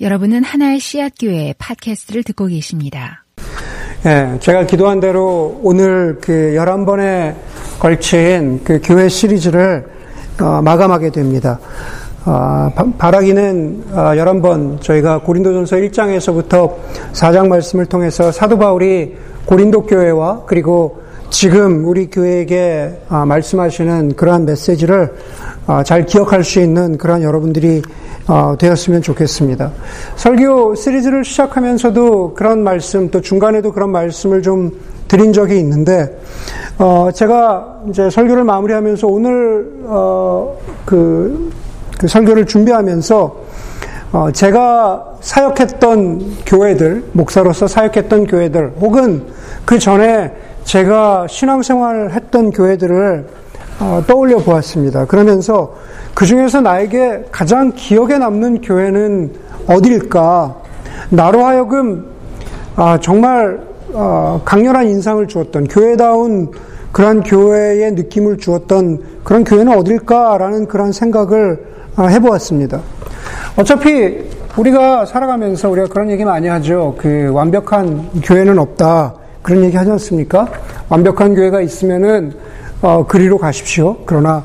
여러분은 하나의 씨앗 교회 팟캐스트를 듣고 계십니다. 예, 제가 기도한 대로 오늘 그 11번에 걸친 그 교회 시리즈를 어, 마감하게 됩니다. 어, 바 라기는 어, 11번 저희가 고린도전서 1장에서부터 4장 말씀을 통해서 사도 바울이 고린도 교회와 그리고 지금 우리 교회에게 어, 말씀하시는 그러한 메시지를 어, 잘 기억할 수 있는 그러한 여러분들이 어, 되었으면 좋겠습니다. 설교 시리즈를 시작하면서도 그런 말씀, 또 중간에도 그런 말씀을 좀 드린 적이 있는데, 어, 제가 이제 설교를 마무리하면서 오늘, 어, 그, 그 설교를 준비하면서, 어, 제가 사역했던 교회들, 목사로서 사역했던 교회들, 혹은 그 전에 제가 신앙생활을 했던 교회들을 어, 떠올려 보았습니다. 그러면서 그 중에서 나에게 가장 기억에 남는 교회는 어딜까? 나로 하여금 아, 정말 어, 강렬한 인상을 주었던 교회다운 그런 교회의 느낌을 주었던 그런 교회는 어딜까라는 그런 생각을 아, 해보았습니다. 어차피 우리가 살아가면서 우리가 그런 얘기 많이 하죠. 그 완벽한 교회는 없다. 그런 얘기 하지 않습니까? 완벽한 교회가 있으면은 어, 그리로 가십시오. 그러나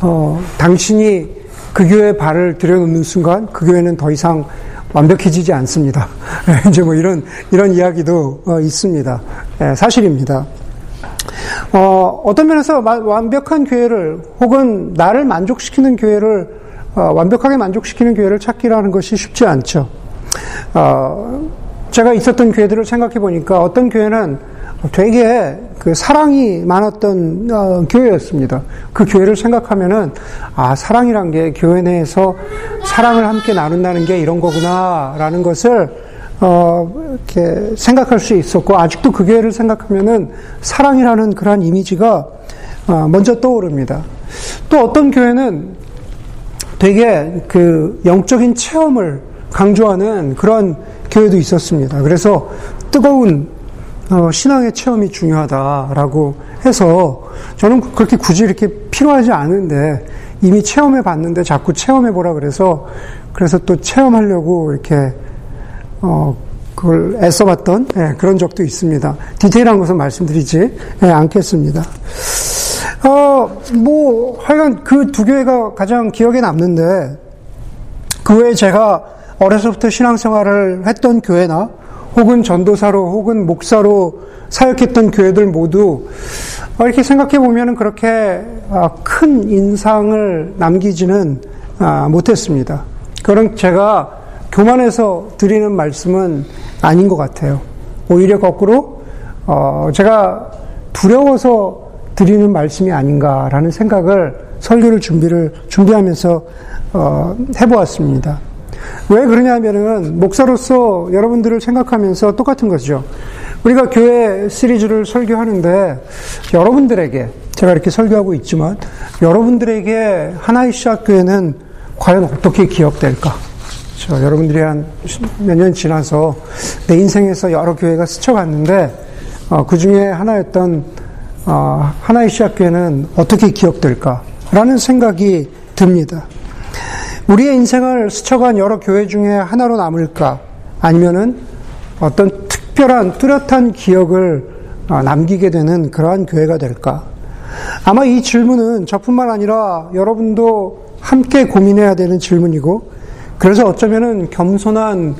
어, 당신이 그 교회에 발을 들여놓는 순간 그 교회는 더 이상 완벽해지지 않습니다. 이제 뭐 이런 이런 이야기도 어, 있습니다. 예, 사실입니다. 어, 어떤 면에서 완벽한 교회를 혹은 나를 만족시키는 교회를 어, 완벽하게 만족시키는 교회를 찾기라는 것이 쉽지 않죠. 어, 제가 있었던 교회들을 생각해 보니까 어떤 교회는 되게 그 사랑이 많았던 어, 교회였습니다. 그 교회를 생각하면은 아 사랑이란 게 교회 내에서 사랑을 함께 나눈다는 게 이런 거구나라는 것을 어, 이렇게 생각할 수 있었고 아직도 그 교회를 생각하면은 사랑이라는 그러한 이미지가 어, 먼저 떠오릅니다. 또 어떤 교회는 되게 그 영적인 체험을 강조하는 그런 교회도 있었습니다. 그래서 뜨거운 어, 신앙의 체험이 중요하다라고 해서 저는 그렇게 굳이 이렇게 필요하지 않은데 이미 체험해 봤는데 자꾸 체험해 보라 그래서 그래서 또 체험하려고 이렇게 어 그걸 애써봤던 예, 그런 적도 있습니다. 디테일한 것은 말씀드리지 예, 않겠습니다. 어 뭐 하여간 그 두 교회가 가장 기억에 남는데 그 외에 제가 어려서부터 신앙생활을 했던 교회나 혹은 전도사로 혹은 목사로 사역했던 교회들 모두 이렇게 생각해 보면 그렇게 아, 큰 인상을 남기지는 아, 못했습니다. 그런 제가 교만해서 드리는 말씀은 아닌 것 같아요. 오히려 거꾸로 어, 제가 두려워서 드리는 말씀이 아닌가라는 생각을 설교를 준비를 준비하면서 어, 해보았습니다. 왜 그러냐면은 목사로서 여러분들을 생각하면서 똑같은 것이죠. 우리가 교회 시리즈를 설교하는데 여러분들에게 제가 이렇게 설교하고 있지만 여러분들에게 하나의 시작교회는 과연 어떻게 기억될까? 그렇죠? 여러분들이 한 몇 년 지나서 내 인생에서 여러 교회가 스쳐갔는데 어, 그 중에 하나였던 어, 하나의 시작교회는 어떻게 기억될까? 라는 생각이 듭니다. 우리의 인생을 스쳐간 여러 교회 중에 하나로 남을까? 아니면은 어떤 특별한 뚜렷한 기억을 어, 남기게 되는 그러한 교회가 될까? 아마 이 질문은 저뿐만 아니라 여러분도 함께 고민해야 되는 질문이고, 그래서 어쩌면은 겸손한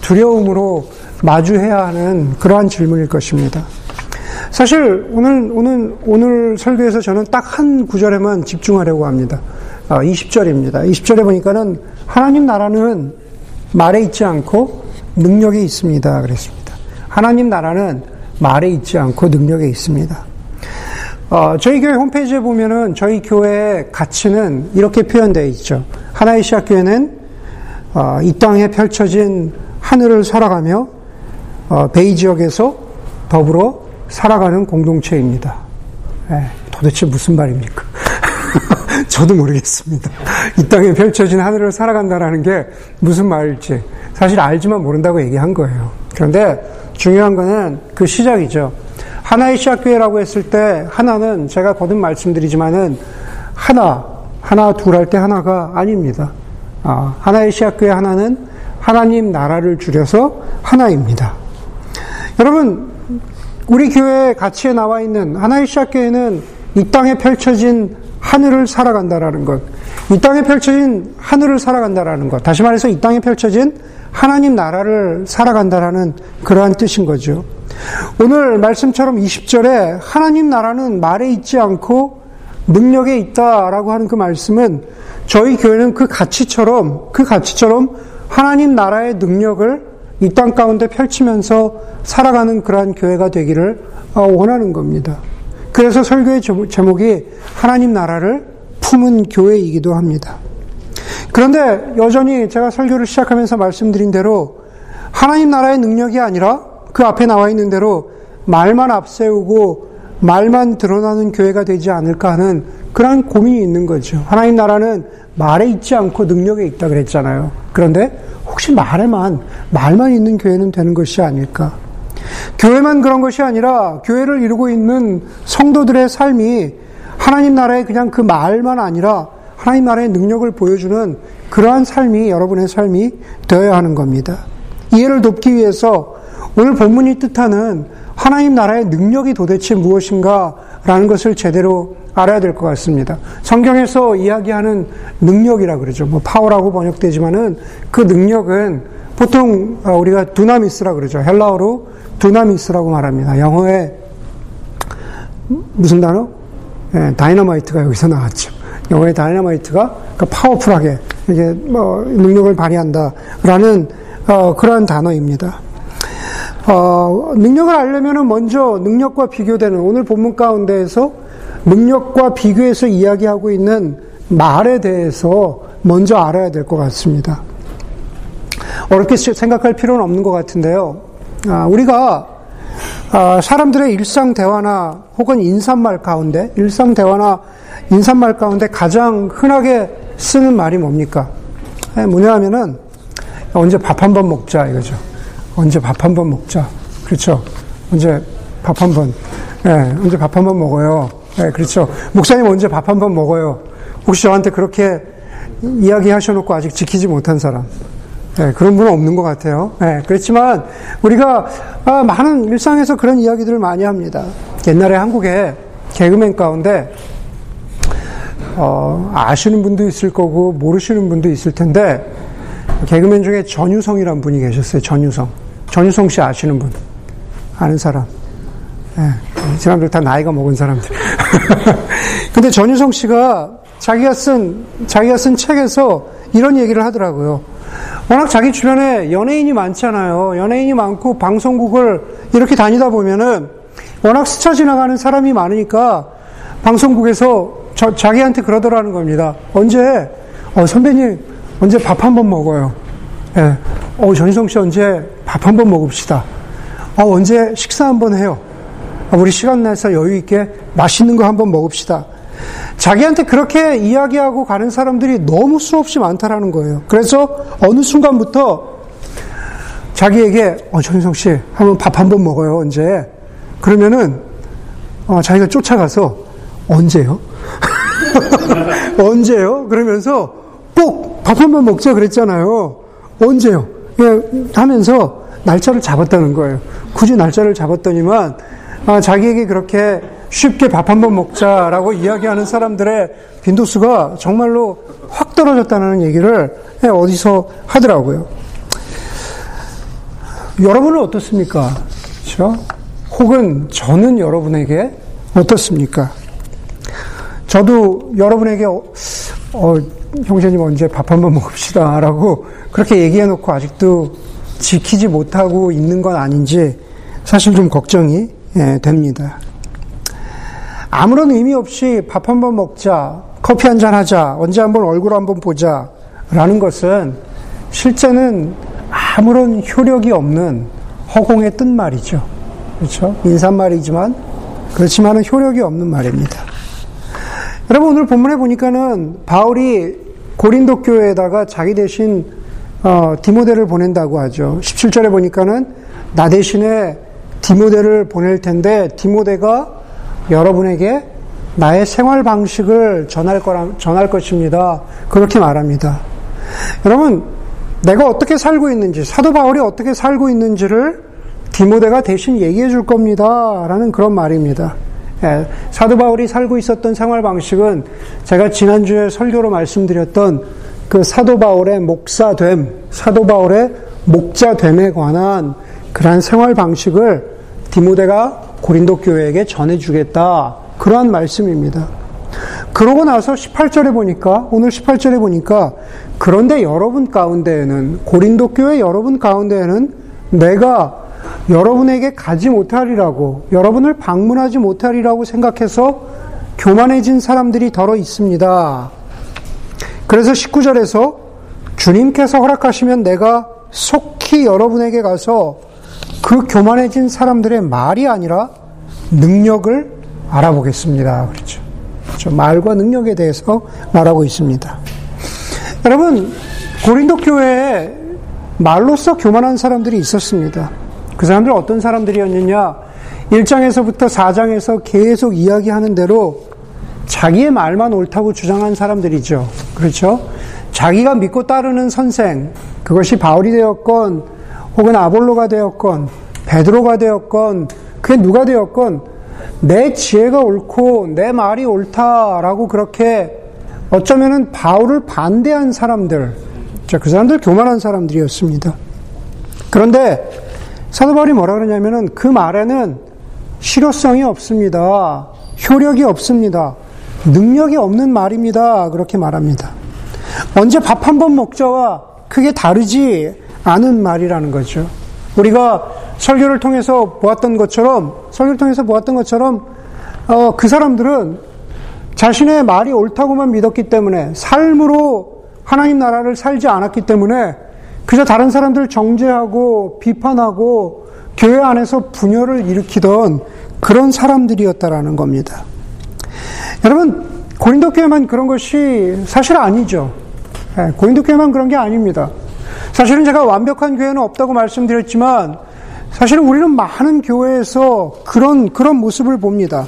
두려움으로 마주해야 하는 그러한 질문일 것입니다. 사실 오늘 오늘 오늘 설교에서 저는 딱 한 구절에만 집중하려고 합니다. 20절입니다. 아, 20절에 보니까는 하나님 나라는 말에 있지 않고 능력에 있습니다. 그랬습니다. 하나님 나라는 말에 있지 않고 능력에 있습니다. 어, 저희 교회 홈페이지에 보면은 저희 교회의 가치는 이렇게 표현되어 있죠. 하나의 시학교회는 어, 이 땅에 펼쳐진 하늘을 살아가며 어, 베이 지역에서 더불어 살아가는 공동체입니다. 에, 도대체 무슨 말입니까? 저도 모르겠습니다. 이 땅에 펼쳐진 하늘을 살아간다라는 게 무슨 말일지 사실 알지만 모른다고 얘기한 거예요. 그런데 중요한 거는 그 시작이죠. 하나의 시작교회라고 했을 때 하나는 제가 거듭 말씀드리지만은 하나, 하나 둘 할 때 하나가 아닙니다. 아, 하나의 시작교회 하나는 하나님 나라를 줄여서 하나입니다. 여러분, 우리 교회 가치에 나와 있는 하나의 시작교회는 이 땅에 펼쳐진 하늘을 살아간다라는 것. 이 땅에 펼쳐진 하늘을 살아간다라는 것. 다시 말해서 이 땅에 펼쳐진 하나님 나라를 살아간다라는 그러한 뜻인 거죠. 오늘 말씀처럼 20절에 하나님 나라는 말에 있지 않고 능력에 있다라고 하는 그 말씀은 저희 교회는 그 가치처럼 그 가치처럼 하나님 나라의 능력을 이 땅 가운데 펼치면서 살아가는 그러한 교회가 되기를 원하는 겁니다. 그래서 설교의 제목이 하나님 나라를 품은 교회이기도 합니다. 그런데 여전히 제가 설교를 시작하면서 말씀드린 대로 하나님 나라의 능력이 아니라 그 앞에 나와 있는 대로 말만 앞세우고 말만 드러나는 교회가 되지 않을까 하는 그런 고민이 있는 거죠. 하나님 나라는 말에 있지 않고 능력에 있다 그랬잖아요. 그런데 혹시 말에만, 말만 있는 교회는 되는 것이 아닐까? 교회만 그런 것이 아니라 교회를 이루고 있는 성도들의 삶이 하나님 나라의 그냥 그 말만 아니라 하나님 나라의 능력을 보여주는 그러한 삶이 여러분의 삶이 되어야 하는 겁니다. 이해를 돕기 위해서 오늘 본문이 뜻하는 하나님 나라의 능력이 도대체 무엇인가 라는 것을 제대로 알아야 될 것 같습니다. 성경에서 이야기하는 능력이라 그러죠. 뭐 파워라고 번역되지만은 그 능력은 보통 우리가 두나미스라 그러죠. 헬라어로 두나미스라고 말합니다. 영어에 무슨 단어? 예, 다이너마이트가 여기서 나왔죠. 영어의 다이너마이트가 그러니까 powerful하게 이게 뭐 능력을 발휘한다라는 어, 그러한 단어입니다. 어, 능력을 알려면 먼저 능력과 비교되는 오늘 본문 가운데에서 능력과 비교해서 이야기하고 있는 말에 대해서 먼저 알아야 될 것 같습니다. 어렵게 생각할 필요는 없는 것 같은데요. 아, 우리가 아, 사람들의 일상 대화나 혹은 인사말 가운데 일상 대화나 인사말 가운데 가장 흔하게 쓰는 말이 뭡니까? 예, 뭐냐 하면은 언제 밥 한 번 먹자 이거죠. 언제 밥 한 번 먹자. 그렇죠. 언제 밥 한 번. 예, 언제 밥 한 번 먹어요. 예, 그렇죠. 목사님 언제 밥 한 번 먹어요. 혹시 저한테 그렇게 이야기하셔놓고 아직 지키지 못한 사람. 네, 그런 분은 없는 것 같아요. 네, 그렇지만 우리가 아, 많은 일상에서 그런 이야기들을 많이 합니다. 옛날에 한국에 개그맨 가운데 어, 아시는 분도 있을 거고 모르시는 분도 있을 텐데 개그맨 중에 전유성이라는 분이 계셨어요. 전유성. 전유성 씨 아시는 분? 아는 사람? 네, 이 사람들 다 나이가 먹은 사람들. 근데 전유성 씨가 자기가 쓴 자기가 쓴 책에서 이런 얘기를 하더라고요. 워낙 자기 주변에 연예인이 많잖아요. 연예인이 많고 방송국을 이렇게 다니다 보면은 워낙 스쳐 지나가는 사람이 많으니까 방송국에서 저, 자기한테 그러더라는 겁니다. 언제, 어, 선배님, 언제 밥 한 번 먹어요? 예. 어, 전희성 씨 언제 밥 한 번 먹읍시다. 어, 언제 식사 한 번 해요? 어, 우리 시간 내서 여유 있게 맛있는 거 한번 먹읍시다. 자기한테 그렇게 이야기하고 가는 사람들이 너무 수없이 많다라는 거예요. 그래서 어느 순간부터 자기에게 어, 전인성 씨 한번 밥 한 번 먹어요 언제? 그러면은 어, 자기가 쫓아가서 언제요? 언제요? 그러면서 꼭 밥 한 번 먹자 그랬잖아요. 언제요? 예, 하면서 날짜를 잡았다는 거예요. 굳이 날짜를 잡았더니만 아, 자기에게 그렇게 쉽게 밥 한 번 먹자라고 이야기하는 사람들의 빈도수가 정말로 확 떨어졌다는 얘기를 어디서 하더라고요. 여러분은 어떻습니까? 그렇죠? 혹은 저는 여러분에게 어떻습니까? 저도 여러분에게 어, 어 형제님 언제 밥 한 번 먹읍시다라고 그렇게 얘기해 놓고 아직도 지키지 못하고 있는 건 아닌지 사실 좀 걱정이 예, 됩니다. 아무런 의미 없이 밥 한 번 먹자, 커피 한 잔 하자, 언제 한번 얼굴 한번 보자, 라는 것은 실제는 아무런 효력이 없는 허공의 뜬 말이죠. 그렇죠? 인사말이지만, 그렇지만은 효력이 없는 말입니다. 여러분, 오늘 본문에 보니까는 바울이 고린도 교회에다가 자기 대신 어, 디모데를 보낸다고 하죠. 17절에 보니까는 나 대신에 디모데를 보낼 텐데 디모데가 여러분에게 나의 생활 방식을 전할 거라, 전할 것입니다. 그렇게 말합니다. 여러분, 내가 어떻게 살고 있는지, 사도 바울이 어떻게 살고 있는지를 디모데가 대신 얘기해 줄 겁니다. 라는 그런 말입니다. 예, 사도 바울이 살고 있었던 생활 방식은 제가 지난주에 설교로 말씀드렸던 그 사도 바울의 목사됨, 사도 바울의 목자됨에 관한 그러한 생활 방식을 디모데가 고린도 교회에게 전해주겠다. 그러한 말씀입니다. 그러고 나서 18절에 보니까, 오늘 18절에 보니까, 그런데 여러분 가운데에는, 고린도 교회 여러분 가운데에는 내가 여러분에게 가지 못하리라고, 여러분을 방문하지 못하리라고 생각해서 교만해진 사람들이 더러 있습니다. 그래서 19절에서 주님께서 허락하시면 내가 속히 여러분에게 가서 그 교만해진 사람들의 말이 아니라 능력을 알아보겠습니다. 그렇죠. 그렇죠. 말과 능력에 대해서 말하고 있습니다. 여러분, 고린도 교회에 말로써 교만한 사람들이 있었습니다. 그 사람들 어떤 사람들이었느냐? 1장에서부터 4장에서 계속 이야기하는 대로 자기의 말만 옳다고 주장한 사람들이죠. 그렇죠? 자기가 믿고 따르는 선생, 그것이 바울이 되었건, 혹은 아볼로가 되었건, 베드로가 되었건, 그게 누가 되었건, 내 지혜가 옳고, 내 말이 옳다라고 그렇게 어쩌면은 바울을 반대한 사람들, 그 사람들 교만한 사람들이었습니다. 그런데 사도 바울이 뭐라 그러냐면은 그 말에는 실효성이 없습니다. 효력이 없습니다. 능력이 없는 말입니다. 그렇게 말합니다. 언제 밥 한 번 먹자와 크게 다르지 않은 말이라는 거죠. 우리가 설교를 통해서 보았던 것처럼, 설교를 통해서 보았던 것처럼, 어, 그 사람들은 자신의 말이 옳다고만 믿었기 때문에 삶으로 하나님 나라를 살지 않았기 때문에 그저 다른 사람들 정죄하고 비판하고 교회 안에서 분열을 일으키던 그런 사람들이었다라는 겁니다. 여러분, 고린도 교회만 그런 것이 사실 아니죠. 예, 고린도 교회만 그런 게 아닙니다. 사실은 제가 완벽한 교회는 없다고 말씀드렸지만 사실은 우리는 많은 교회에서 그런 그런 모습을 봅니다.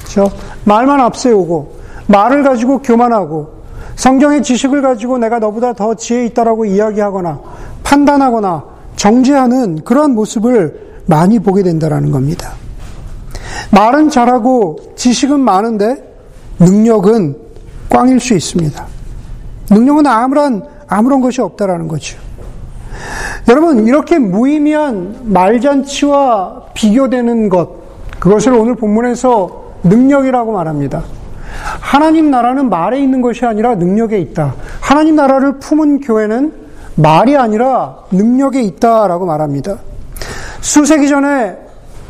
그렇죠? 말만 앞세우고 말을 가지고 교만하고 성경의 지식을 가지고 내가 너보다 더 지혜 있다라고 이야기하거나 판단하거나 정죄하는 그러한 모습을 많이 보게 된다라는 겁니다. 말은 잘하고 지식은 많은데 능력은 꽝일 수 있습니다. 능력은 아무런 아무런 것이 없다라는 거죠. 여러분 이렇게 무의미한 말잔치와 비교되는 것 그것을 오늘 본문에서 능력이라고 말합니다. 하나님 나라는 말에 있는 것이 아니라 능력에 있다. 하나님 나라를 품은 교회는 말이 아니라 능력에 있다라고 말합니다. 수세기 전에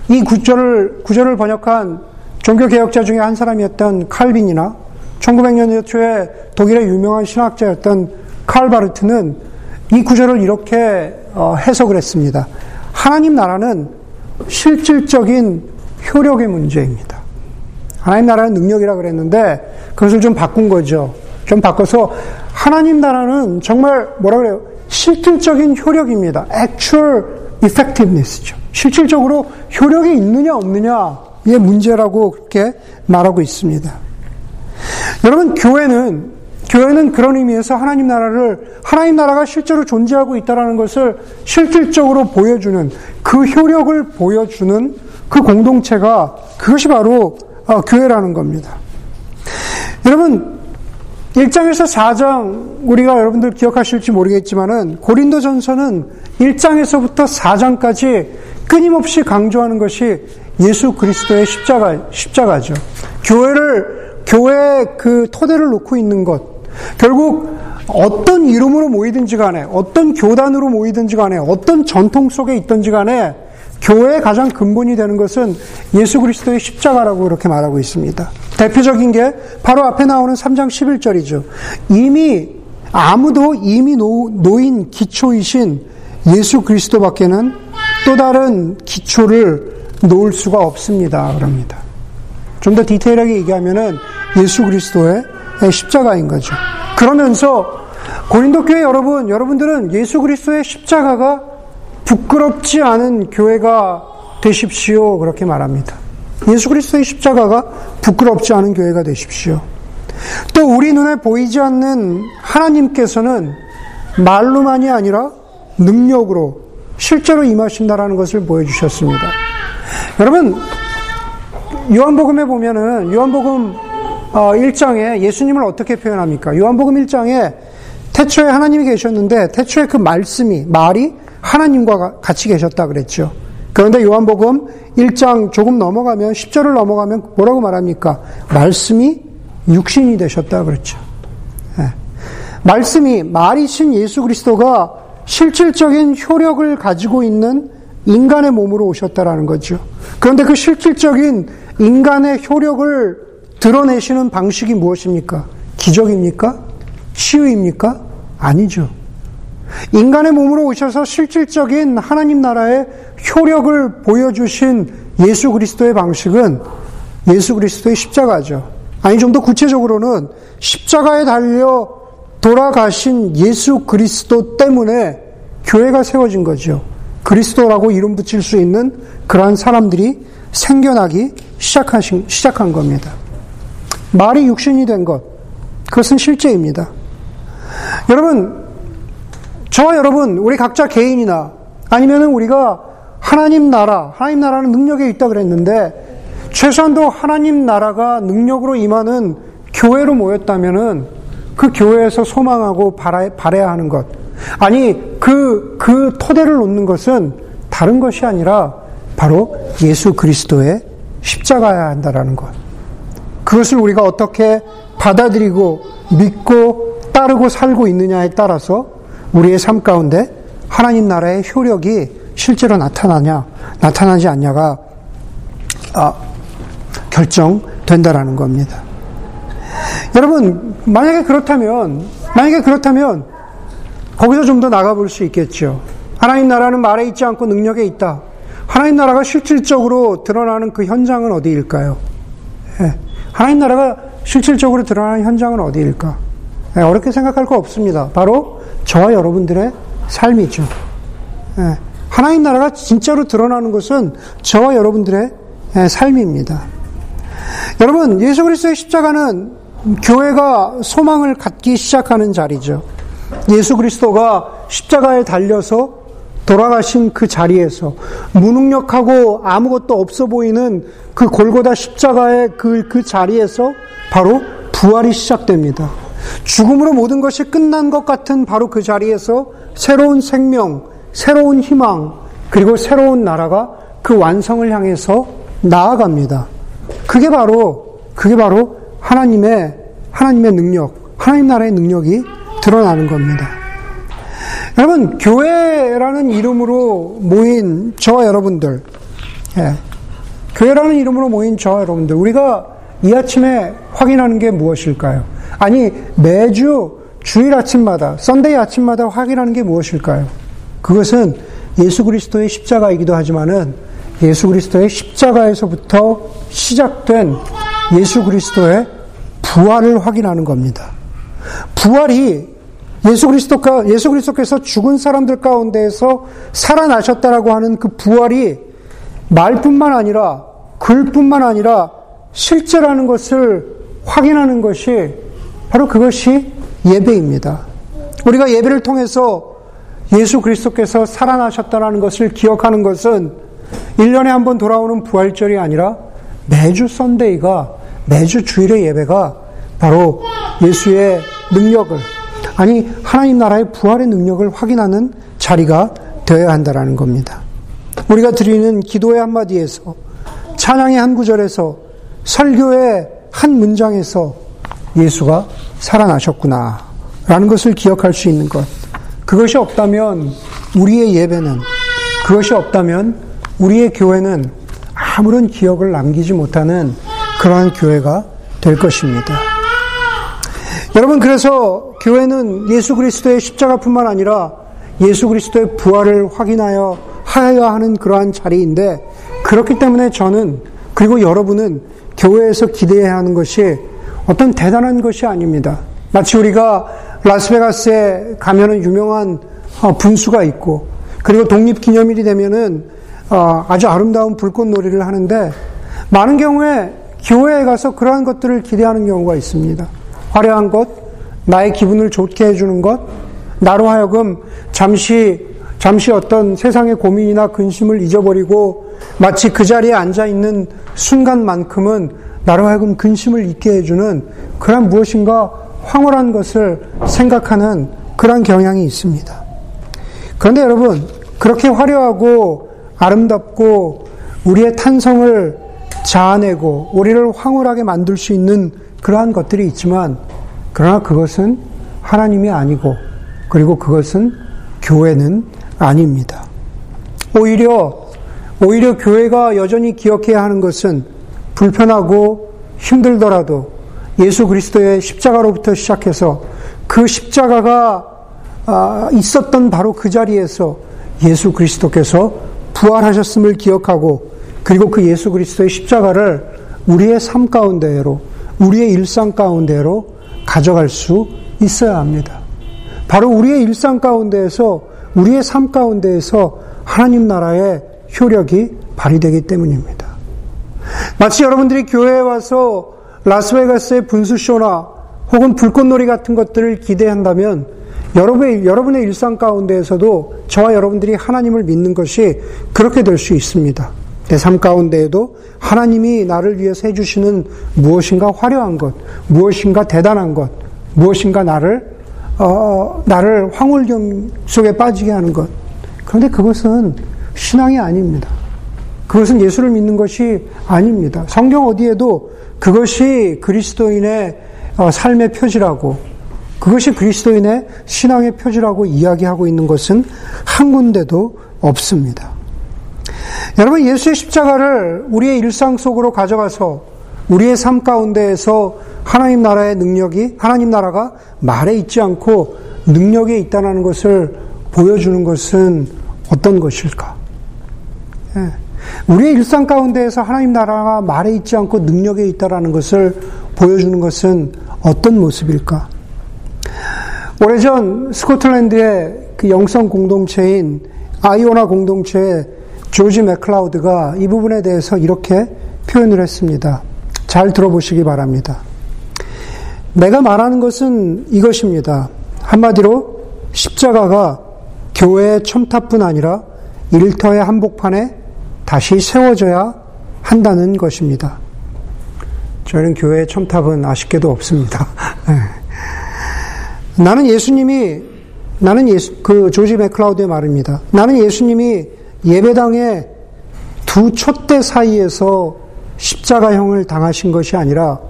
이 구절을, 구절을 번역한 종교개혁자 중에 한 사람이었던 칼빈이나 1900년대 초에 독일의 유명한 신학자였던 칼바르트는 이 구절을 이렇게 어, 해석을 했습니다. 하나님 나라는 실질적인 효력의 문제입니다. 하나님 나라는 능력이라 그랬는데 그것을 좀 바꾼 거죠. 좀 바꿔서 하나님 나라는 정말 뭐라 그래요? 실질적인 효력입니다. actual effectiveness죠. 실질적으로 효력이 있느냐 없느냐의 문제라고 그렇게 말하고 있습니다. 여러분 교회는 교회는 그런 의미에서 하나님 나라를 하나님 나라가 실제로 존재하고 있다는 것을 실질적으로 보여주는 그 효력을 보여주는 그 공동체가 그것이 바로 어, 교회라는 겁니다. 여러분, 1장에서 4장, 우리가 여러분들 기억하실지 모르겠지만은, 고린도 전서는 1장에서부터 4장까지 끊임없이 강조하는 것이 예수 그리스도의 십자가, 십자가죠. 교회를, 교회의 그 토대를 놓고 있는 것. 결국 어떤 이름으로 모이든지 간에, 어떤 교단으로 모이든지 간에, 어떤 전통 속에 있든지 간에, 교회의 가장 근본이 되는 것은 예수 그리스도의 십자가라고 그렇게 말하고 있습니다. 대표적인 게 바로 앞에 나오는 3장 11절이죠. 이미 아무도 이미 놓인 기초이신 예수 그리스도밖에는 또 다른 기초를 놓을 수가 없습니다. 그럽니다. 좀 더 디테일하게 얘기하면은 예수 그리스도의 십자가인 거죠. 그러면서 고린도 교회 여러분, 여러분들은 예수 그리스도의 십자가가 부끄럽지 않은 교회가 되십시오. 그렇게 말합니다. 예수 그리스도의 십자가가 부끄럽지 않은 교회가 되십시오. 또 우리 눈에 보이지 않는 하나님께서는 말로만이 아니라 능력으로 실제로 임하신다라는 것을 보여주셨습니다. 여러분, 요한복음에 보면은, 요한복음 1장에 어, 예수님을 어떻게 표현합니까? 요한복음 1장에 태초에 하나님이 계셨는데, 태초에 그 말씀이, 말이 하나님과 같이 계셨다 그랬죠. 그런데 요한복음 1장 조금 넘어가면, 10절을 넘어가면 뭐라고 말합니까? 말씀이 육신이 되셨다 그랬죠. 네. 말씀이, 말이신 예수 그리스도가 실질적인 효력을 가지고 있는 인간의 몸으로 오셨다라는 거죠. 그런데 그 실질적인 인간의 효력을 드러내시는 방식이 무엇입니까? 기적입니까? 치유입니까? 아니죠. 인간의 몸으로 오셔서 실질적인 하나님 나라의 효력을 보여주신 예수 그리스도의 방식은 예수 그리스도의 십자가죠. 아니, 좀 더 구체적으로는 십자가에 달려 돌아가신 예수 그리스도 때문에 교회가 세워진 거죠. 그리스도라고 이름 붙일 수 있는 그러한 사람들이 생겨나기 시작하신, 시작한 겁니다. 말이 육신이 된 것, 그것은 실제입니다. 여러분, 저와 여러분, 우리 각자 개인이나 아니면은 우리가 하나님 나라, 하나님 나라는 능력에 있다 그랬는데 최소한도 하나님 나라가 능력으로 임하는 교회로 모였다면은 그 교회에서 소망하고 바라야 하는 것, 아니, 그, 그 토대를 놓는 것은 다른 것이 아니라 바로 예수 그리스도의 십자가야 한다라는 것. 그것을 우리가 어떻게 받아들이고 믿고 따르고 살고 있느냐에 따라서 우리의 삶 가운데 하나님 나라의 효력이 실제로 나타나냐, 나타나지 않냐가 아, 결정된다라는 겁니다. 여러분, 만약에 그렇다면, 만약에 그렇다면 거기서 좀 더 나가볼 수 있겠죠. 하나님 나라는 말에 있지 않고 능력에 있다. 하나님 나라가 실질적으로 드러나는 그 현장은 어디일까요? 예. 하나님 나라가 실질적으로 드러나는 현장은 어디일까? 예, 어렵게 생각할 거 없습니다. 바로 저와 여러분들의 삶이죠. 예. 하나님 나라가 진짜로 드러나는 것은 저와 여러분들의 예, 삶입니다. 여러분, 예수 그리스도의 십자가는 교회가 소망을 갖기 시작하는 자리죠. 예수 그리스도가 십자가에 달려서 돌아가신 그 자리에서 무능력하고 아무것도 없어 보이는 그 골고다 십자가의 그, 그 자리에서 바로 부활이 시작됩니다. 죽음으로 모든 것이 끝난 것 같은 바로 그 자리에서 새로운 생명, 새로운 희망, 그리고 새로운 나라가 그 완성을 향해서 나아갑니다. 그게 바로, 그게 바로 하나님의, 하나님의 능력, 하나님 나라의 능력이 드러나는 겁니다. 여러분, 교회라는 이름으로 모인 저와 여러분들, 예, 교회라는 이름으로 모인 저와 여러분들, 우리가 이 아침에 확인하는 게 무엇일까요? 아니, 매주 주일 아침마다, Sunday 아침마다 확인하는 게 무엇일까요? 그것은 예수 그리스도의 십자가이기도 하지만은 예수 그리스도의 십자가에서부터 시작된 예수 그리스도의 부활을 확인하는 겁니다. 부활이 예수 그리스도가 예수 그리스도께서 죽은 사람들 가운데에서 살아나셨다라고 하는 그 부활이 말뿐만 아니라 글뿐만 아니라 실제라는 것을 확인하는 것이 바로 그것이 예배입니다. 우리가 예배를 통해서 예수 그리스도께서 살아나셨다는 것을 기억하는 것은 1년에 한 번 돌아오는 부활절이 아니라 매주 썬데이가 매주 주일의 예배가 바로 예수의 능력을 아니 하나님 나라의 부활의 능력을 확인하는 자리가 되어야 한다라는 겁니다. 우리가 드리는 기도의 한마디에서 찬양의 한 구절에서 설교의 한 문장에서 예수가 살아나셨구나 라는 것을 기억할 수 있는 것. 그것이 없다면 우리의 예배는 그것이 없다면 우리의 교회는 아무런 기억을 남기지 못하는 그러한 교회가 될 것입니다. 여러분 그래서 교회는 예수 그리스도의 십자가뿐만 아니라 예수 그리스도의 부활을 확인하여 하여야 하는 그러한 자리인데 그렇기 때문에 저는 그리고 여러분은 교회에서 기대해야 하는 것이 어떤 대단한 것이 아닙니다. 마치 우리가 라스베가스에 가면은 유명한 어, 분수가 있고 그리고 독립기념일이 되면은 어, 아주 아름다운 불꽃놀이를 하는데 많은 경우에 교회에 가서 그러한 것들을 기대하는 경우가 있습니다. 화려한 것, 나의 기분을 좋게 해주는 것, 나로 하여금 잠시 잠시 어떤 세상의 고민이나 근심을 잊어버리고 마치 그 자리에 앉아 있는 순간만큼은 나로 하여금 근심을 잊게 해주는 그런 무엇인가 황홀한 것을 생각하는 그런 경향이 있습니다. 그런데 여러분, 그렇게 화려하고 아름답고 우리의 탄성을 자아내고 우리를 황홀하게 만들 수 있는 그러한 것들이 있지만 그러나 그것은 하나님이 아니고 그리고 그것은 교회는 아닙니다. 오히려 오히려 교회가 여전히 기억해야 하는 것은 불편하고 힘들더라도 예수 그리스도의 십자가로부터 시작해서 그 십자가가 아, 있었던 바로 그 자리에서 예수 그리스도께서 부활하셨음을 기억하고 그리고 그 예수 그리스도의 십자가를 우리의 삶 가운데로 우리의 일상 가운데로 가져갈 수 있어야 합니다. 바로 우리의 일상 가운데에서 우리의 삶 가운데에서 하나님 나라의 효력이 발휘되기 때문입니다. 마치 여러분들이 교회에 와서 라스베가스의 분수쇼나 혹은 불꽃놀이 같은 것들을 기대한다면 여러분의, 여러분의 일상 가운데에서도 저와 여러분들이 하나님을 믿는 것이 그렇게 될 수 있습니다. 내 삶 가운데에도 하나님이 나를 위해서 해주시는 무엇인가 화려한 것, 무엇인가 대단한 것, 무엇인가 나를, 어, 나를 황홀경 속에 빠지게 하는 것. 그런데 그것은 신앙이 아닙니다. 그것은 예수를 믿는 것이 아닙니다. 성경 어디에도 그것이 그리스도인의 어, 삶의 표지라고 그것이 그리스도인의 신앙의 표지라고 이야기하고 있는 것은 한 군데도 없습니다. 여러분, 예수의 십자가를 우리의 일상 속으로 가져가서 우리의 삶 가운데에서 하나님 나라의 능력이, 하나님 나라가 말에 있지 않고 능력에 있다는 것을 보여주는 것은 어떤 것일까? 예. 우리의 일상 가운데에서 하나님 나라가 말에 있지 않고 능력에 있다라는 것을 보여주는 것은 어떤 모습일까? 오래전 스코틀랜드의 그 영성 공동체인 아이오나 공동체의 조지 맥클라우드가 이 부분에 대해서 이렇게 표현을 했습니다. 잘 들어보시기 바랍니다. 내가 말하는 것은 이것입니다. 한마디로 십자가가 교회의 첨탑뿐 아니라 일터의 한복판에 다시 세워져야 한다는 것입니다. 저희는 교회의 첨탑은 아쉽게도 없습니다. 네. 나는 예수님이 나는 예수 그 조지 맥클라우드의 말입니다. 나는 예수님이 예배당에 두 촛대 사이에서 십자가형을 당하신 것이 아니라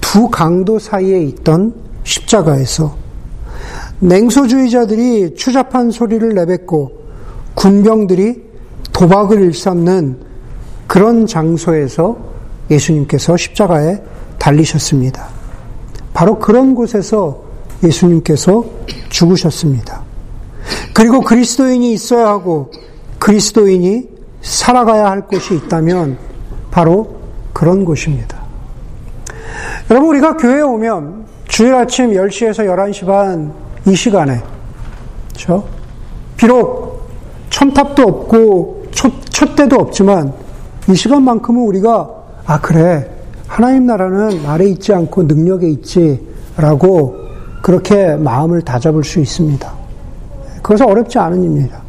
두 강도 사이에 있던 십자가에서 냉소주의자들이 추잡한 소리를 내뱉고 군병들이 도박을 일삼는 그런 장소에서 예수님께서 십자가에 달리셨습니다. 바로 그런 곳에서 예수님께서 죽으셨습니다. 그리고 그리스도인이 있어야 하고 그리스도인이 살아가야 할 곳이 있다면 바로 그런 곳입니다. 여러분, 우리가 교회에 오면 주일 아침 10시에서 11시 반 이 시간에, 그렇죠? 비록 첨탑도 없고 첫, 촛대도 없지만 이 시간만큼은 우리가 아 그래 하나님 나라는 아래 있지 않고 능력에 있지라고 그렇게 마음을 다잡을 수 있습니다. 그것은 어렵지 않은 일입니다.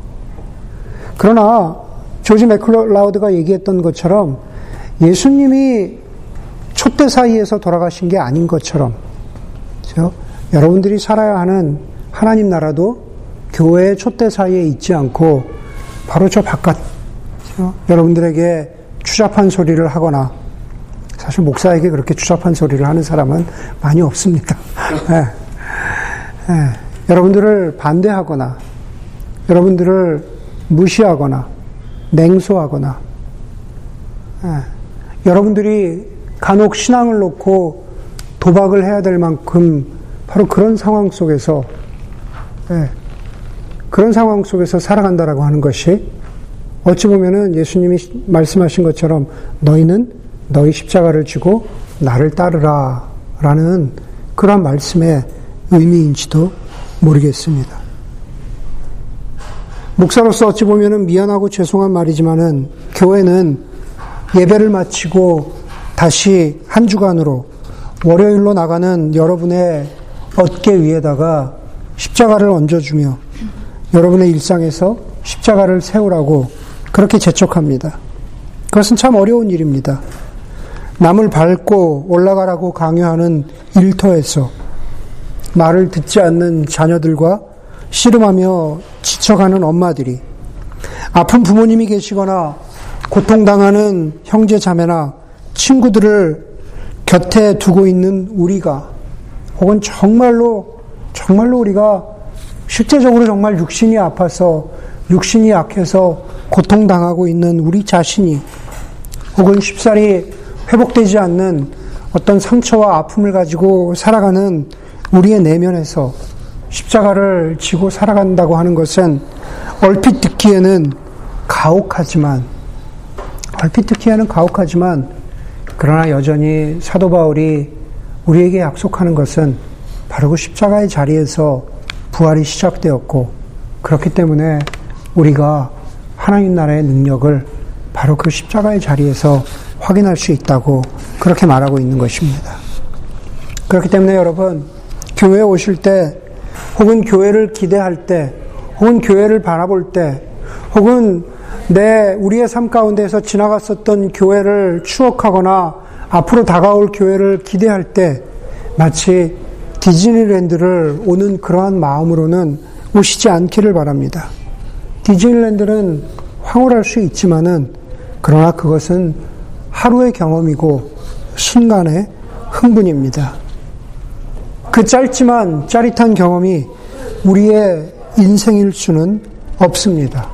그러나 조지 맥클라우드가 얘기했던 것처럼 예수님이 촛대 사이에서 돌아가신 게 아닌 것처럼 그렇죠? 여러분들이 살아야 하는 하나님 나라도 교회의 촛대 사이에 있지 않고 바로 저 바깥 그렇죠? 여러분들에게 추잡한 소리를 하거나 사실 목사에게 그렇게 추잡한 소리를 하는 사람은 많이 없습니다. 네. 네. 여러분들을 반대하거나 여러분들을 무시하거나 냉소하거나 네. 여러분들이 간혹 신앙을 놓고 도박을 해야 될 만큼 바로 그런 상황 속에서 그런 상황 속에서 살아간다라고 하는 것이 어찌 보면은 예수님이 말씀하신 것처럼 너희는 너희 십자가를 지고 나를 따르라 라는 그런 말씀의 의미인지도 모르겠습니다. 목사로서 어찌 보면은 미안하고 죄송한 말이지만은 교회는 예배를 마치고 다시 한 주간으로 월요일로 나가는 여러분의 어깨 위에다가 십자가를 얹어주며 여러분의 일상에서 십자가를 세우라고 그렇게 재촉합니다. 그것은 참 어려운 일입니다. 남을 밟고 올라가라고 강요하는 일터에서 말을 듣지 않는 자녀들과 씨름하며 지쳐가는 엄마들이 아픈 부모님이 계시거나 고통당하는 형제 자매나 친구들을 곁에 두고 있는 우리가 혹은 정말로 정말로 우리가 실제적으로 정말 육신이 아파서 육신이 약해서 고통당하고 있는 우리 자신이 혹은 쉽사리 회복되지 않는 어떤 상처와 아픔을 가지고 살아가는 우리의 내면에서 십자가를 지고 살아간다고 하는 것은 얼핏 듣기에는 가혹하지만 얼핏 듣기에는 가혹하지만 그러나 여전히 사도 바울이 우리에게 약속하는 것은 바로 그 십자가의 자리에서 부활이 시작되었고 그렇기 때문에 우리가 하나님 나라의 능력을 바로 그 십자가의 자리에서 확인할 수 있다고 그렇게 말하고 있는 것입니다. 그렇기 때문에 여러분, 교회에 오실 때, 혹은 교회를 기대할 때, 혹은 교회를 바라볼 때, 혹은 내 우리의 삶 가운데에서 지나갔었던 교회를 추억하거나 앞으로 다가올 교회를 기대할 때 마치 디즈니랜드를 오는 그러한 마음으로는 오시지 않기를 바랍니다. 디즈니랜드는 황홀할 수 있지만은 그러나 그것은 하루의 경험이고 순간의 흥분입니다. 그 짧지만 짜릿한 경험이 우리의 인생일 수는 없습니다.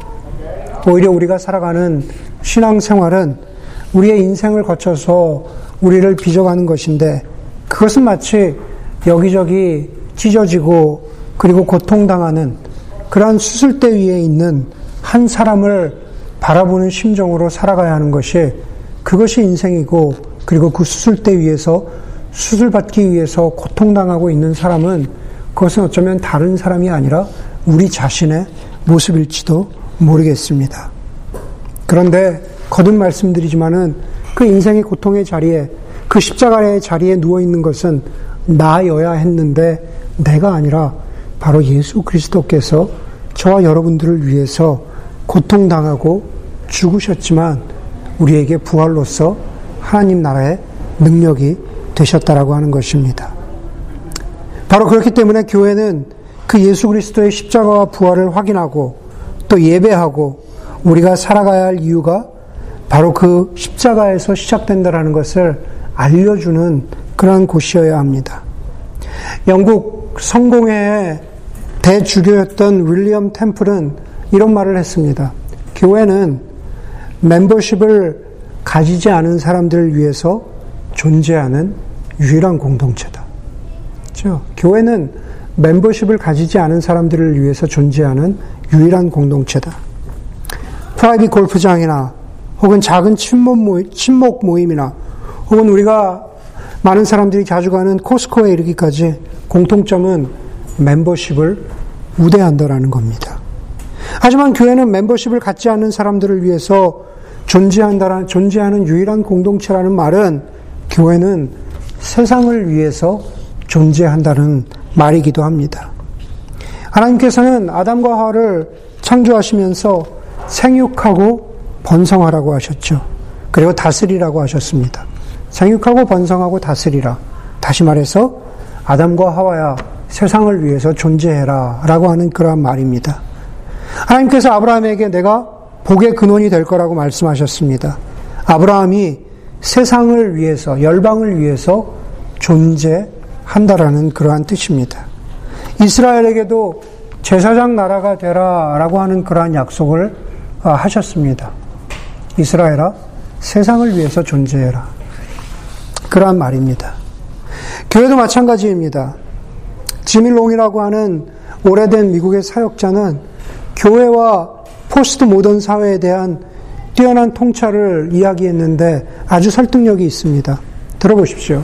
오히려 우리가 살아가는 신앙생활은 우리의 인생을 거쳐서 우리를 빚어가는 것인데 그것은 마치 여기저기 찢어지고 그리고 고통당하는 그러한 수술대 위에 있는 한 사람을 바라보는 심정으로 살아가야 하는 것이 그것이 인생이고 그리고 그 수술대 위에서 수술받기 위해서 고통당하고 있는 사람은 그것은 어쩌면 다른 사람이 아니라 우리 자신의 모습일지도 모르겠습니다. 그런데 거듭 말씀드리지만은 그 인생의 고통의 자리에 그 십자가의 자리에 누워 있는 것은 나여야 했는데 내가 아니라 바로 예수 그리스도께서 저와 여러분들을 위해서 고통당하고 죽으셨지만 우리에게 부활로서 하나님 나라의 능력이 되셨다라고 하는 것입니다. 바로 그렇기 때문에 교회는 그 예수 그리스도의 십자가와 부활을 확인하고 또 예배하고 우리가 살아가야 할 이유가 바로 그 십자가에서 시작된다라는 것을 알려주는 그러한 곳이어야 합니다. 영국 성공회의 대주교였던 윌리엄 템플은 이런 말을 했습니다. 교회는 멤버십을 가지지 않은 사람들을 위해서 존재하는 유일한 공동체다. 그렇죠? 교회는 멤버십을 가지지 않은 사람들을 위해서 존재하는 유일한 공동체다. 프라이빗 골프장이나 혹은 작은 친목, 모임, 친목 모임이나 혹은 우리가 많은 사람들이 자주 가는 코스코에 이르기까지 공통점은 멤버십을 우대한다라는 겁니다. 하지만 교회는 멤버십을 갖지 않는 사람들을 위해서 존재한다는 존재하는 유일한 공동체라는 말은 교회는 세상을 위해서 존재한다는 말이기도 합니다. 하나님께서는 아담과 하와를 창조하시면서 생육하고 번성하라고 하셨죠. 그리고 다스리라고 하셨습니다. 생육하고 번성하고 다스리라. 다시 말해서 아담과 하와야 세상을 위해서 존재해라. 라고 하는 그러한 말입니다. 하나님께서 아브라함에게 내가 복의 근원이 될 거라고 말씀하셨습니다. 아브라함이 세상을 위해서, 열방을 위해서 존재한다라는 그러한 뜻입니다. 이스라엘에게도 제사장 나라가 되라 라고 하는 그러한 약속을 아, 하셨습니다. 이스라엘아, 세상을 위해서 존재해라. 그러한 말입니다. 교회도 마찬가지입니다. 지밀롱이라고 하는 오래된 미국의 사역자는 교회와 포스트 모던 사회에 대한 뛰어난 통찰을 이야기했는데 아주 설득력이 있습니다. 들어보십시오.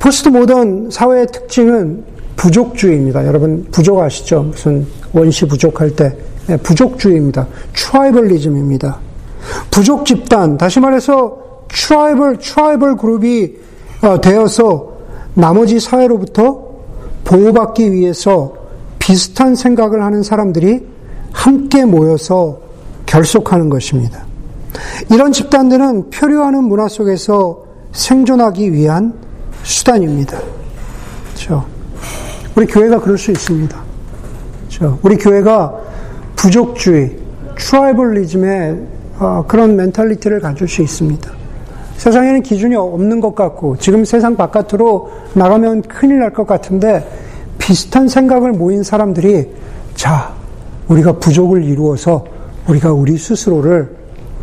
포스트 모던 사회의 특징은 부족주의입니다. 여러분, 부족 아시죠? 무슨 원시 부족할 때. 네, 부족주의입니다. tribalism입니다. 부족 집단, 다시 말해서 tribal, tribal group이 어, 되어서 나머지 사회로부터 보호받기 위해서 비슷한 생각을 하는 사람들이 함께 모여서 결속하는 것입니다. 이런 집단들은 표류하는 문화 속에서 생존하기 위한 수단입니다. 그렇죠? 우리 교회가 그럴 수 있습니다. 그렇죠? 우리 교회가 부족주의, tribalism의 어, 그런 mentality를 가질 수 있습니다. 세상에는 기준이 없는 것 같고 지금 세상 바깥으로 나가면 큰일 날 것 같은데 비슷한 생각을 모인 사람들이 자 우리가 부족을 이루어서 우리가 우리 스스로를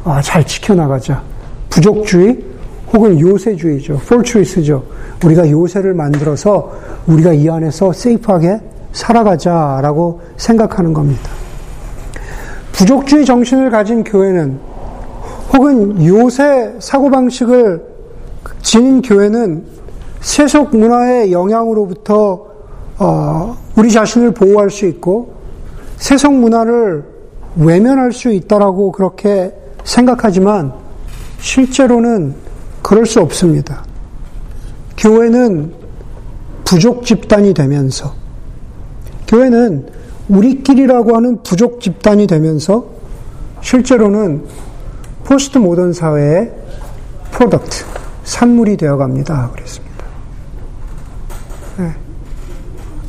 아, 잘 지켜나가자. 부족주의 혹은 요새주의죠. 폴트리스죠. 우리가 요새를 만들어서 우리가 이 안에서 세이프하게 살아가자라고 생각하는 겁니다. 부족주의 정신을 가진 교회는 혹은 요새 사고방식을 지닌 교회는 세속 문화의 영향으로부터 어, 우리 자신을 보호할 수 있고 세속 문화를 외면할 수 있다라고 그렇게 생각하지만 실제로는 그럴 수 없습니다. 교회는 부족 집단이 되면서 교회는 우리끼리라고 하는 부족 집단이 되면서 실제로는 포스트 모던 사회의 product, 산물이 되어 갑니다. 그랬습니다. 네.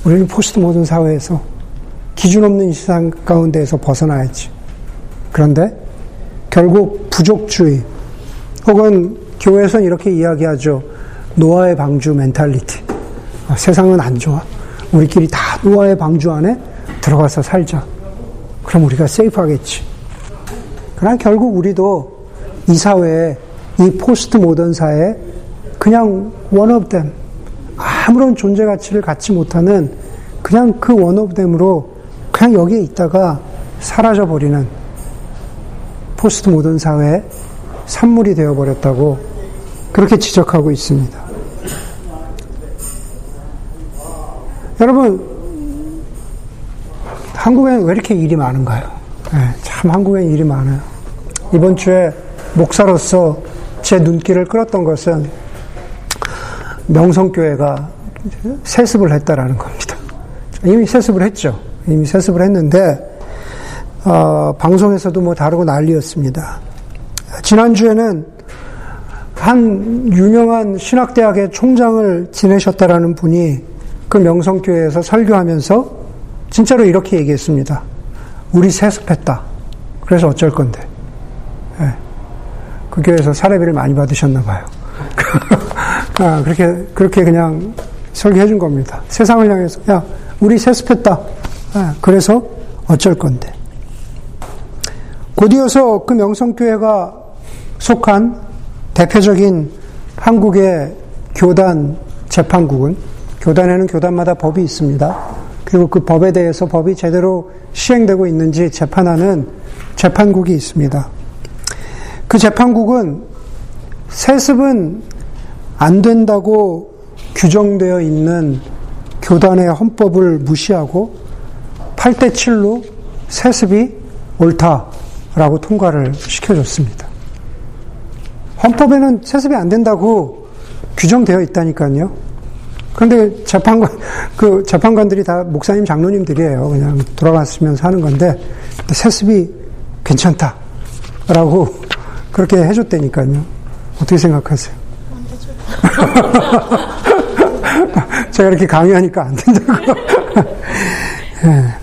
우리는 포스트 모던 사회에서 기준 없는 세상 가운데에서 벗어나야지. 그런데 결국 부족주의 혹은 교회에서는 이렇게 이야기하죠. 노아의 방주 mentality. 아, 세상은 안 좋아. 우리끼리 다 노아의 방주 안에 들어가서 살자. 그럼 우리가 safe하겠지. 그러나 결국 우리도 이 사회에 이 포스트 모던 사회에 그냥 one of them 아무런 존재 가치를 갖지 못하는 그냥 그 one of them으로 그냥 여기에 있다가 사라져 버리는 포스트 모던 사회의 산물이 되어버렸다고 그렇게 지적하고 있습니다. 여러분, 한국에는 왜 이렇게 일이 많은가요? 네, 참 한국엔 일이 많아요. 이번 주에 목사로서 제 눈길을 끌었던 것은 명성교회가 세습을 했다라는 겁니다. 이미 세습을 했죠. 이미 세습을 했는데 어, 방송에서도 뭐 다루고 난리였습니다. 지난주에는 한 유명한 신학대학의 총장을 지내셨다라는 분이 그 명성교회에서 설교하면서 진짜로 이렇게 얘기했습니다. 우리 세습했다. 그래서 어쩔 건데. 네. 그 교회에서 사례비를 많이 받으셨나 봐요. 아, 그렇게, 그렇게 그냥 설교해 준 겁니다. 세상을 향해서, 야, 우리 세습했다. 네. 그래서 어쩔 건데. 곧이어서 그 명성교회가 속한 대표적인 한국의 교단 재판국은 교단에는 교단마다 법이 있습니다. 그리고 그 법에 대해서 법이 제대로 시행되고 있는지 재판하는 재판국이 있습니다. 그 재판국은 세습은 안 된다고 규정되어 있는 교단의 헌법을 무시하고 8대 7로 세습이 옳다. 라고 통과를 시켜줬습니다. 헌법에는 세습이 안 된다고 규정되어 있다니까요. 그런데 재판관, 그 재판관들이 다 목사님, 장로님들이에요. 그냥 돌아갔으면서 하는 건데, 세습이 괜찮다. 라고 그렇게 해줬다니까요. 어떻게 생각하세요? 제가 이렇게 강의하니까 안 된다고. 네.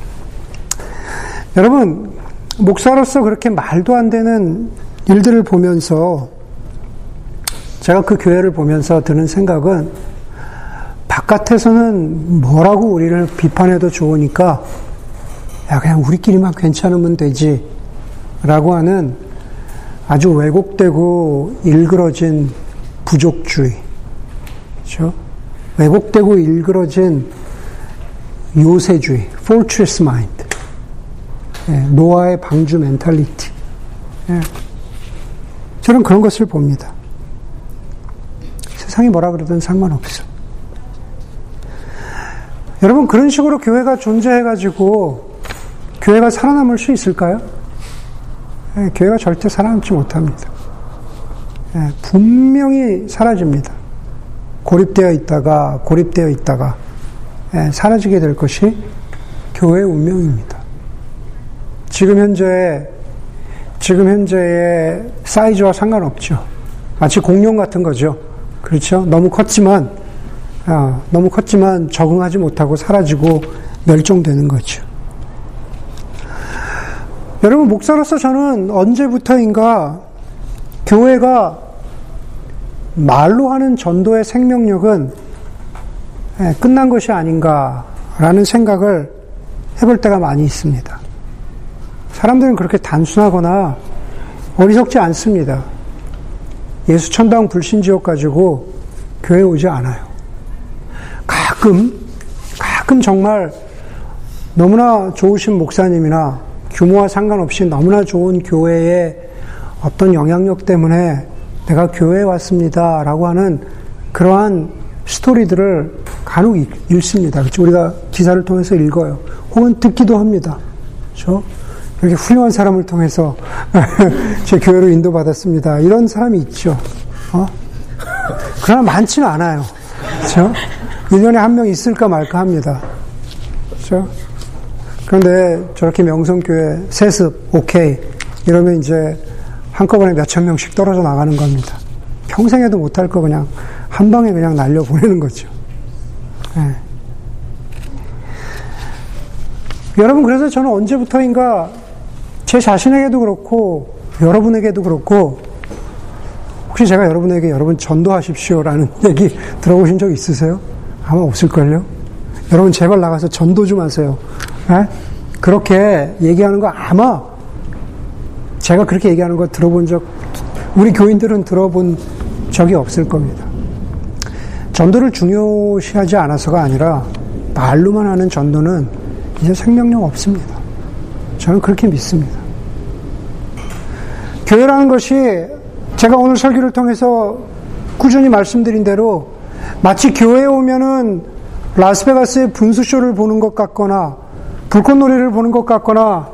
여러분, 목사로서 그렇게 말도 안 되는 일들을 보면서 제가 그 교회를 보면서 드는 생각은 바깥에서는 뭐라고 우리를 비판해도 좋으니까 야 그냥 우리끼리만 괜찮으면 되지 라고 하는 아주 왜곡되고 일그러진 부족주의 그렇죠? 왜곡되고 일그러진 요새주의 fortress mind 예, 노아의 방주 멘탈리티. 예. 저는 그런 것을 봅니다. 세상이 뭐라 그러든 상관없어. 여러분, 그런 식으로 교회가 존재해가지고, 교회가 살아남을 수 있을까요? 예, 교회가 절대 살아남지 못합니다. 예, 분명히 사라집니다. 고립되어 있다가, 고립되어 있다가, 예, 사라지게 될 것이 교회의 운명입니다. 지금 현재 지금 현재의 사이즈와 상관없죠. 마치 공룡 같은 거죠. 그렇죠? 너무 컸지만 아, 너무 컸지만 적응하지 못하고 사라지고 멸종되는 거죠. 여러분 목사로서 저는 언제부터인가 교회가 말로 하는 전도의 생명력은 예, 끝난 것이 아닌가라는 생각을 해볼 때가 많이 있습니다. 사람들은 그렇게 단순하거나 어리석지 않습니다. 예수 천당 불신지옥 가지고 교회 오지 않아요. 가끔, 가끔 정말 너무나 좋으신 목사님이나 규모와 상관없이 너무나 좋은 교회의 어떤 영향력 때문에 내가 교회에 왔습니다. 라고 하는 그러한 스토리들을 간혹 읽습니다. 그렇죠? 우리가 기사를 통해서 읽어요. 혹은 듣기도 합니다. 그렇죠? 이렇게 훌륭한 사람을 통해서 제 교회로 인도받았습니다. 이런 사람이 있죠. 어? 그러나 많지는 않아요. 그렇죠? 1년에 한 명 있을까 말까 합니다. 그렇죠? 그런데 저렇게 명성교회 세습 오케이 이러면 이제 한꺼번에 몇천 명씩 떨어져 나가는 겁니다. 평생에도 못할 거 그냥 한 방에 그냥 날려 보내는 거죠. 네. 여러분 그래서 저는 언제부터인가 제 자신에게도 그렇고 여러분에게도 그렇고 혹시 제가 여러분에게 여러분 전도하십시오라는 얘기 들어보신 적 있으세요? 아마 없을걸요? 여러분 제발 나가서 전도 좀 하세요. 네? 그렇게 얘기하는 거 아마 제가 그렇게 얘기하는 거 들어본 적 우리 교인들은 들어본 적이 없을 겁니다. 전도를 중요시하지 않아서가 아니라 말로만 하는 전도는 이제 생명력 없습니다. 저는 그렇게 믿습니다. 교회라는 것이 제가 오늘 설교를 통해서 꾸준히 말씀드린 대로 마치 교회에 오면은 라스베가스의 분수쇼를 보는 것 같거나 불꽃놀이를 보는 것 같거나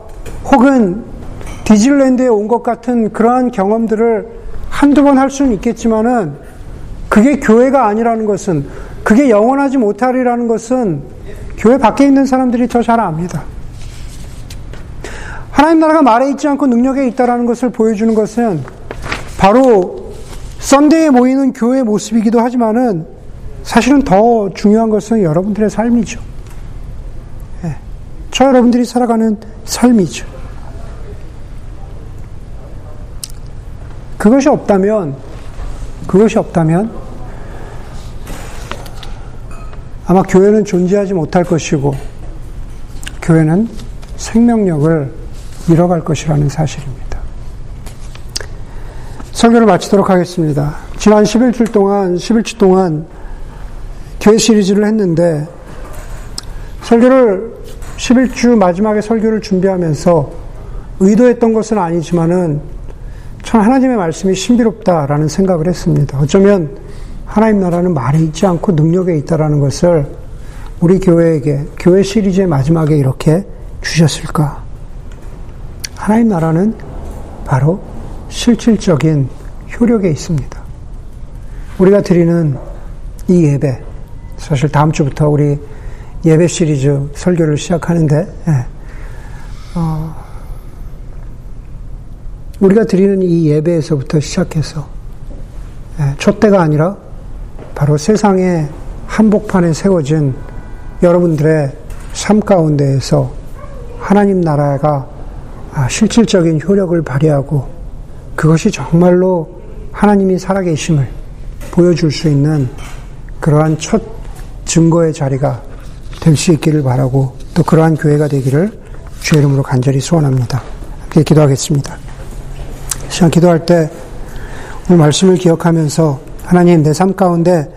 혹은 디즈랜드에 온 것 같은 그러한 경험들을 한두 번 할 수는 있겠지만은 그게 교회가 아니라는 것은 그게 영원하지 못하리라는 것은 교회 밖에 있는 사람들이 더 잘 압니다. 하나님 나라가 말에 있지 않고 능력에 있다라는 것을 보여주는 것은 바로 썬데이에 모이는 교회의 모습이기도 하지만은 사실은 더 중요한 것은 여러분들의 삶이죠. 네. 저 여러분들이 살아가는 삶이죠. 그것이 없다면, 그것이 없다면, 아마 교회는 존재하지 못할 것이고, 교회는 생명력을 잃어갈 것이라는 사실입니다. 설교를 마치도록 하겠습니다. 지난 11주 동안, 11주 동안 교회 시리즈를 했는데, 설교를, 11주 마지막에 설교를 준비하면서 의도했던 것은 아니지만은 참 하나님의 말씀이 신비롭다라는 생각을 했습니다. 어쩌면 하나님 나라는 말에 있지 않고 능력에 있다라는 것을 우리 교회에게 교회 시리즈의 마지막에 이렇게 주셨을까? 하나님 나라는 바로 실질적인 효력에 있습니다. 우리가 드리는 이 예배, 사실 다음 주부터 우리 예배 시리즈 설교를 시작하는데, 예. 어, 우리가 드리는 이 예배에서부터 시작해서 예, 촛대가 아니라 바로 세상의 한복판에 세워진 여러분들의 삶 가운데에서 하나님 나라가 아, 실질적인 효력을 발휘하고 그것이 정말로 하나님이 살아계심을 보여줄 수 있는 그러한 첫 증거의 자리가 될 수 있기를 바라고 또 그러한 교회가 되기를 주의 이름으로 간절히 소원합니다. 함께 기도하겠습니다. 시간 기도할 때 오늘 말씀을 기억하면서 하나님 내 삶 가운데